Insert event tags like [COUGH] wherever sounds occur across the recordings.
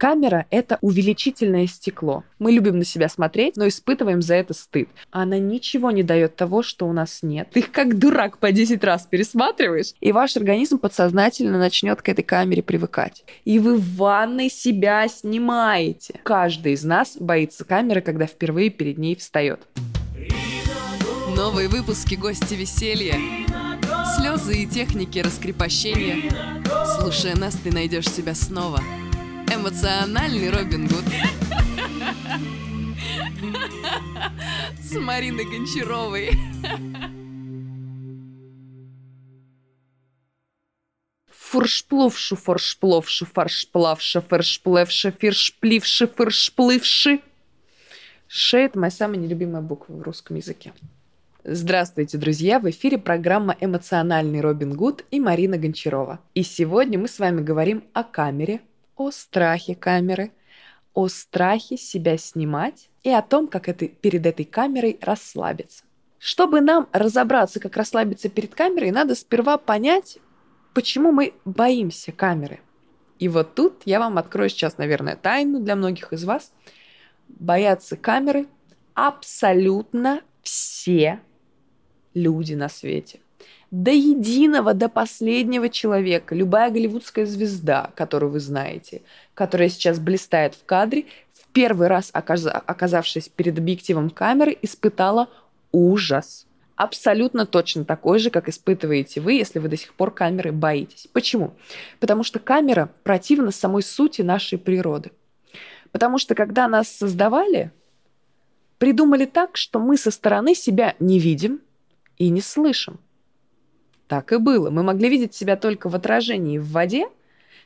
Камера — это увеличительное стекло. Мы любим на себя смотреть, но испытываем за это стыд. Она ничего не дает того, что у нас нет. Ты их как дурак по 10 раз пересматриваешь, и ваш организм подсознательно начнет к этой камере привыкать. И вы в ванной себя снимаете. Каждый из нас боится камеры, когда впервые перед ней встает. Новые выпуски «Гости веселья». Слезы и техники раскрепощения. Слушая нас, ты найдешь себя снова – Эмоциональный Робин Гуд. С Мариной Гончаровой. Фуршплувшу, форшпловшу, фаршплавша, фершплевша, фиршпливши, фыршплывши. Ш – это моя самая нелюбимая буква в русском языке. Здравствуйте, друзья! В эфире программа «Эмоциональный Робин Гуд» и Марина Гончарова. И сегодня мы с вами говорим о камере, о страхе камеры, о страхе себя снимать и о том, как это, перед этой камерой расслабиться. Чтобы нам разобраться, как расслабиться перед камерой, надо сперва понять, почему мы боимся камеры. И вот тут я вам открою сейчас, наверное, тайну для многих из вас. Боятся камеры абсолютно все люди на свете – до единого, до последнего человека, любая голливудская звезда, которую вы знаете, которая сейчас блистает в кадре, в первый раз оказавшись перед объективом камеры, испытала ужас. Абсолютно точно такой же, как испытываете вы, если вы до сих пор камеры боитесь. Почему? Потому что камера противна самой сути нашей природы. Потому что когда нас создавали, придумали так, что мы со стороны себя не видим и не слышим. Так и было. Мы могли видеть себя только в отражении в воде,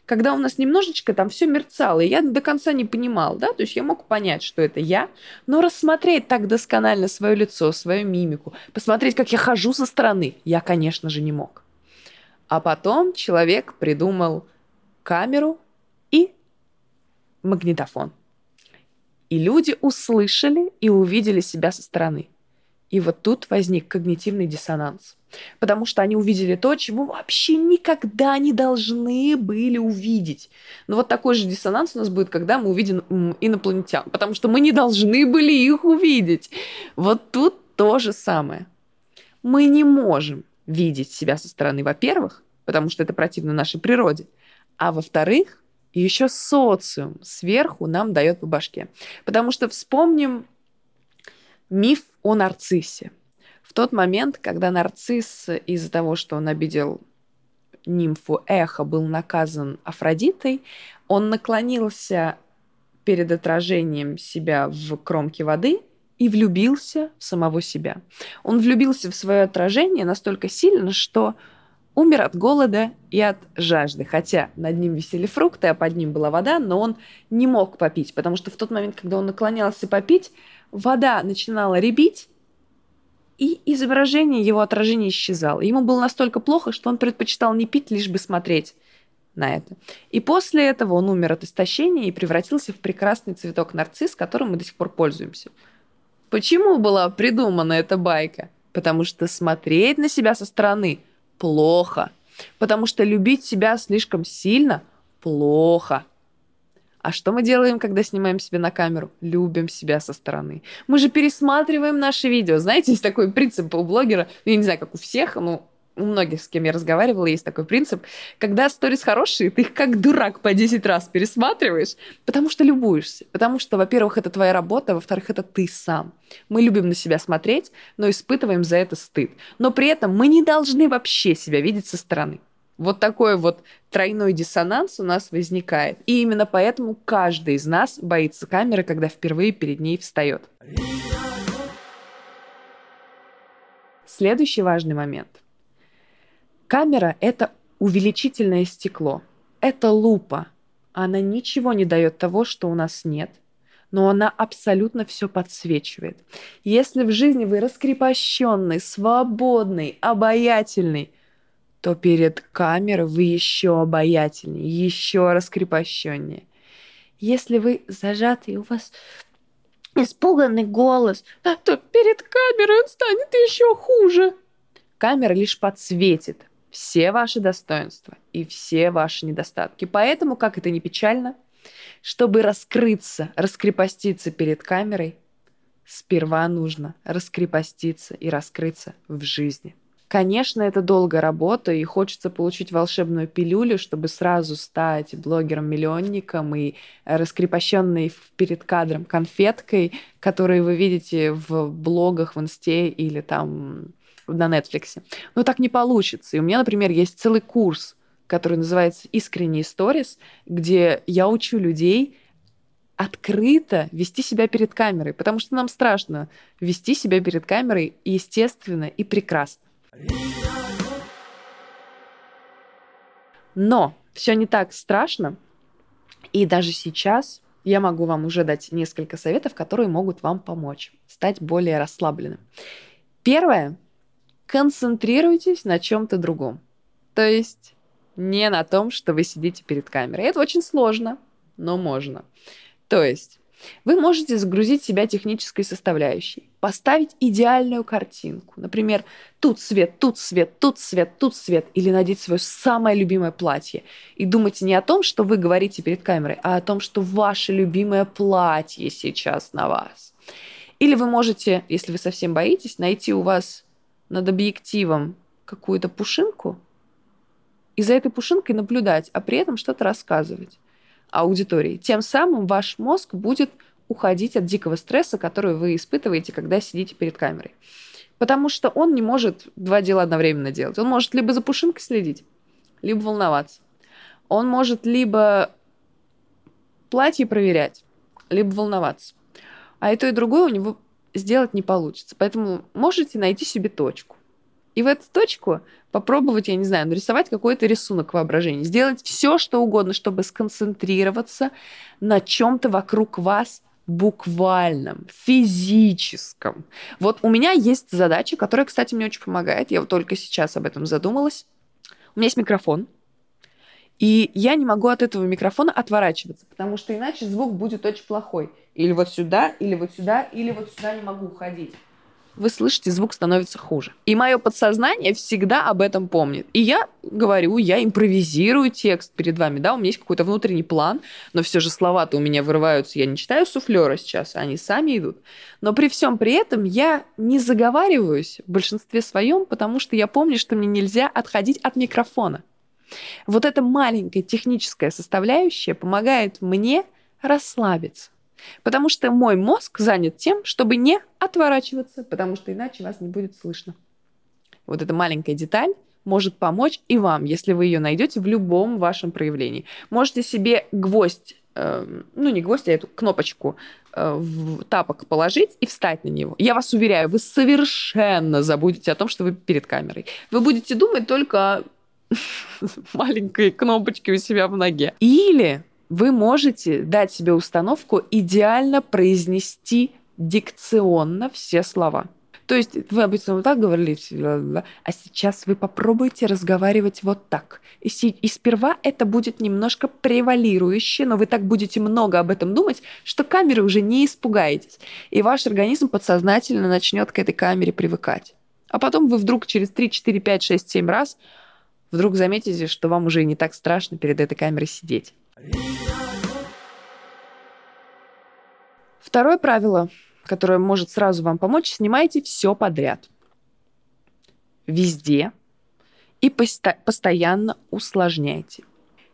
когда у нас немножечко там все мерцало, и я до конца не понимал, да, то есть я мог понять, что это я, но рассмотреть так досконально свое лицо, свою мимику, посмотреть, как я хожу со стороны, я, конечно же, не мог. А потом человек придумал камеру и магнитофон. И люди услышали и увидели себя со стороны. И вот тут возник когнитивный диссонанс. Потому что они увидели то, чего вообще никогда не должны были увидеть. Но вот такой же диссонанс у нас будет, когда мы увидим инопланетян. Потому что мы не должны были их увидеть. Вот тут то же самое. Мы не можем видеть себя со стороны, во-первых, потому что это противно нашей природе. А во-вторых, еще социум сверху нам дает по башке. Потому что вспомним миф о нарциссе. В тот момент, когда нарцисс из-за того, что он обидел нимфу Эхо, был наказан Афродитой, он наклонился перед отражением себя в кромке воды и влюбился в самого себя. Он влюбился в свое отражение настолько сильно, что умер от голода и от жажды. Хотя над ним висели фрукты, а под ним была вода, но он не мог попить, потому что в тот момент, когда он наклонялся попить, вода начинала ребить, и изображение его отражения исчезало. Ему было настолько плохо, что он предпочитал не пить, лишь бы смотреть на это. И после этого он умер от истощения и превратился в прекрасный цветок нарцисс, которым мы до сих пор пользуемся. Почему была придумана эта байка? Потому что смотреть на себя со стороны плохо. Потому что любить себя слишком сильно плохо. А что мы делаем, когда снимаем себя на камеру? Любим себя со стороны. Мы же пересматриваем наши видео. Знаете, есть такой принцип у блогера, ну, я не знаю, как у всех, но у многих, с кем я разговаривала, есть такой принцип. Когда сторис хорошие, ты их как дурак по 10 раз пересматриваешь, потому что любуешься. Потому что, во-первых, это твоя работа, а во-вторых, это ты сам. Мы любим на себя смотреть, но испытываем за это стыд. Но при этом мы не должны вообще себя видеть со стороны. Вот такой вот тройной диссонанс у нас возникает. И именно поэтому каждый из нас боится камеры, когда впервые перед ней встает. Следующий важный момент. Камера — это увеличительное стекло. Это лупа. Она ничего не дает того, что у нас нет, но она абсолютно все подсвечивает. Если в жизни вы раскрепощенный, свободный, обаятельный — то перед камерой вы еще обаятельнее, еще раскрепощеннее. Если вы зажатый, у вас испуганный голос, то перед камерой он станет еще хуже. Камера лишь подсветит все ваши достоинства и все ваши недостатки. Поэтому, как это не печально, Чтобы раскрыться, раскрепоститься перед камерой, сперва нужно раскрепоститься и раскрыться в жизни. Конечно, это долгая работа, и хочется получить волшебную пилюлю, чтобы сразу стать блогером-миллионником и раскрепощенной перед кадром конфеткой, которые вы видите в блогах в Инсте или там на Netflix. Но так не получится. И у меня, например, есть целый курс, который называется «Искренние сторис», где я учу людей открыто вести себя перед камерой, потому что нам страшно вести себя перед камерой естественно и прекрасно. Но все не так страшно, и даже сейчас я могу вам уже дать несколько советов, которые могут вам помочь стать более расслабленным. Первое. Концентрируйтесь на чем-то другом. То есть не на том, что вы сидите перед камерой. Это очень сложно, но можно. То есть вы можете загрузить себя технической составляющей, поставить идеальную картинку. Например, тут свет, тут свет, тут свет, тут свет. Или надеть свое самое любимое платье. И думать не о том, что вы говорите перед камерой, а о том, что ваше любимое платье сейчас на вас. Или вы можете, если вы совсем боитесь, найти у вас над объективом какую-то пушинку и за этой пушинкой наблюдать, а при этом что-то рассказывать аудитории. Тем самым ваш мозг будет уходить от дикого стресса, который вы испытываете, когда сидите перед камерой. Потому что он не может два дела одновременно делать. Он может либо за пушинкой следить, либо волноваться. Он может либо платье проверять, либо волноваться. А и то, и другое у него сделать не получится. Поэтому можете найти себе точку. И в эту точку попробовать, я не знаю, нарисовать какой-то рисунок воображения, сделать все, что угодно, чтобы сконцентрироваться на чем-то вокруг вас буквальном, физическом. Вот у меня есть задача, которая, кстати, мне очень помогает. Я вот только сейчас об этом задумалась. У меня есть микрофон, и я не могу от этого микрофона отворачиваться, потому что иначе звук будет очень плохой. Или вот сюда, или вот сюда, или вот сюда не могу уходить вы слышите, звук становится хуже. И мое подсознание всегда об этом помнит. И я говорю, я импровизирую текст перед вами, да, у меня есть какой-то внутренний план, но все же слова-то у меня вырываются, я не читаю суфлера сейчас, они сами идут. Но при всем при этом я не заговариваюсь в большинстве своем, потому что я помню, что мне нельзя отходить от микрофона. Вот эта маленькая техническая составляющая помогает мне расслабиться. Потому что мой мозг занят тем, чтобы не отворачиваться, потому что иначе вас не будет слышно. Вот эта маленькая деталь может помочь и вам, если вы ее найдете в любом вашем проявлении. Можете себе гвоздь, э, ну не гвоздь, а эту кнопочку э, в тапок положить и встать на него. Я вас уверяю, вы совершенно забудете о том, что вы перед камерой. Вы будете думать только о [LAUGHS] маленькой кнопочке у себя в ноге. Или вы можете дать себе установку идеально произнести дикционно все слова. То есть вы обычно вот так говорили, а сейчас вы попробуйте разговаривать вот так. И, и сперва это будет немножко превалирующе, но вы так будете много об этом думать, что камеры уже не испугаетесь. И ваш организм подсознательно начнет к этой камере привыкать. А потом вы вдруг через 3, 4, 5, 6, 7 раз вдруг заметите, что вам уже не так страшно перед этой камерой сидеть. Второе правило, которое может сразу вам помочь, снимайте все подряд. Везде. И посто- постоянно усложняйте.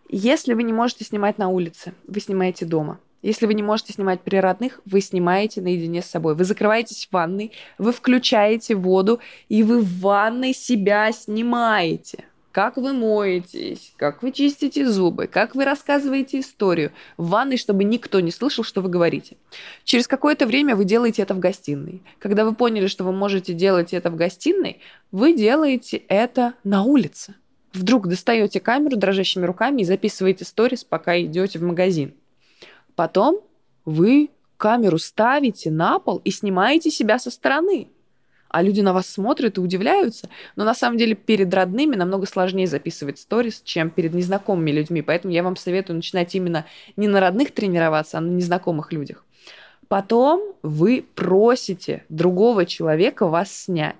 Если вы не можете снимать на улице, вы снимаете дома. Если вы не можете снимать при родных, вы снимаете наедине с собой. Вы закрываетесь в ванной, вы включаете воду, и вы в ванной себя снимаете как вы моетесь, как вы чистите зубы, как вы рассказываете историю в ванной, чтобы никто не слышал, что вы говорите. Через какое-то время вы делаете это в гостиной. Когда вы поняли, что вы можете делать это в гостиной, вы делаете это на улице. Вдруг достаете камеру дрожащими руками и записываете сторис, пока идете в магазин. Потом вы камеру ставите на пол и снимаете себя со стороны а люди на вас смотрят и удивляются. Но на самом деле перед родными намного сложнее записывать сторис, чем перед незнакомыми людьми. Поэтому я вам советую начинать именно не на родных тренироваться, а на незнакомых людях. Потом вы просите другого человека вас снять.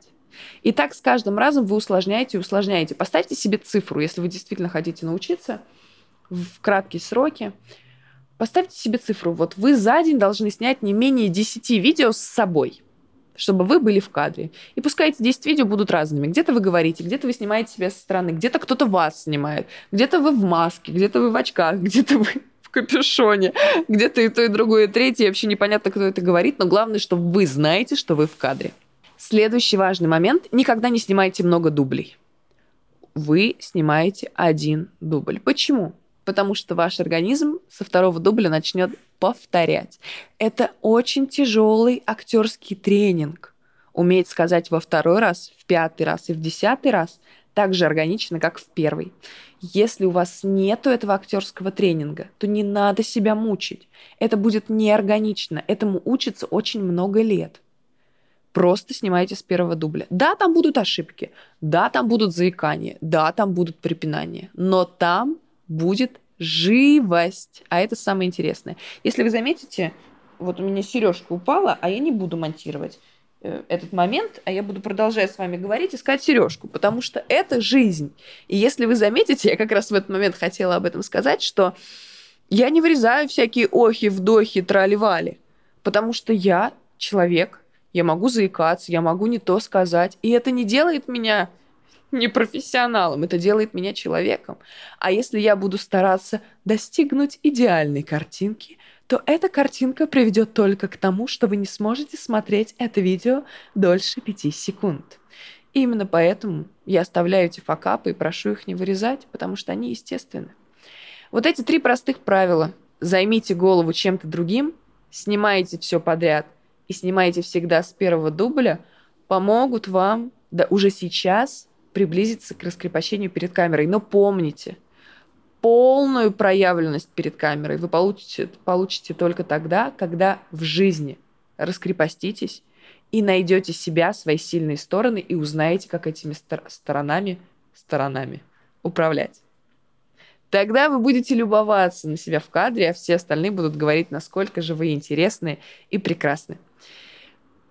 И так с каждым разом вы усложняете и усложняете. Поставьте себе цифру, если вы действительно хотите научиться в краткие сроки. Поставьте себе цифру. Вот вы за день должны снять не менее 10 видео с собой чтобы вы были в кадре. И пускай эти 10 видео будут разными. Где-то вы говорите, где-то вы снимаете себя со стороны, где-то кто-то вас снимает, где-то вы в маске, где-то вы в очках, [LAUGHS] где-то вы в капюшоне, где-то и то, и другое, и третье. Вообще непонятно, кто это говорит, но главное, что вы знаете, что вы в кадре. Следующий важный момент. Никогда не снимайте много дублей. Вы снимаете один дубль. Почему? Потому что ваш организм со второго дубля начнет повторять. Это очень тяжелый актерский тренинг. Уметь сказать во второй раз, в пятый раз и в десятый раз так же органично, как в первый. Если у вас нет этого актерского тренинга, то не надо себя мучить. Это будет неорганично. Этому учится очень много лет. Просто снимайте с первого дубля. Да, там будут ошибки, да, там будут заикания, да, там будут препинания, но там будет живость. А это самое интересное. Если вы заметите, вот у меня сережка упала, а я не буду монтировать э, этот момент, а я буду продолжать с вами говорить, искать сережку, потому что это жизнь. И если вы заметите, я как раз в этот момент хотела об этом сказать, что я не вырезаю всякие охи, вдохи, трали-вали, потому что я человек, я могу заикаться, я могу не то сказать, и это не делает меня [LAUGHS] не профессионалом, это делает меня человеком. А если я буду стараться достигнуть идеальной картинки, то эта картинка приведет только к тому, что вы не сможете смотреть это видео дольше пяти секунд. И именно поэтому я оставляю эти факапы и прошу их не вырезать, потому что они естественны. Вот эти три простых правила. Займите голову чем-то другим, снимайте все подряд и снимайте всегда с первого дубля, помогут вам да уже сейчас приблизиться к раскрепощению перед камерой. Но помните, полную проявленность перед камерой вы получите, получите только тогда, когда в жизни раскрепоститесь и найдете себя, свои сильные стороны и узнаете, как этими стор- сторонами, сторонами управлять. Тогда вы будете любоваться на себя в кадре, а все остальные будут говорить, насколько же вы интересные и прекрасны.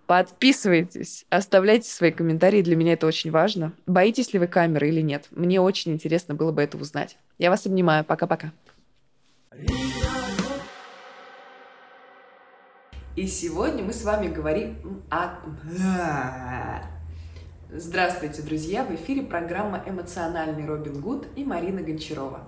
Подписывайтесь, оставляйте свои комментарии, для меня это очень важно. Боитесь ли вы камеры или нет? Мне очень интересно было бы это узнать. Я вас обнимаю. Пока-пока. И сегодня мы с вами говорим о... Здравствуйте, друзья! В эфире программа «Эмоциональный Робин Гуд» и Марина Гончарова.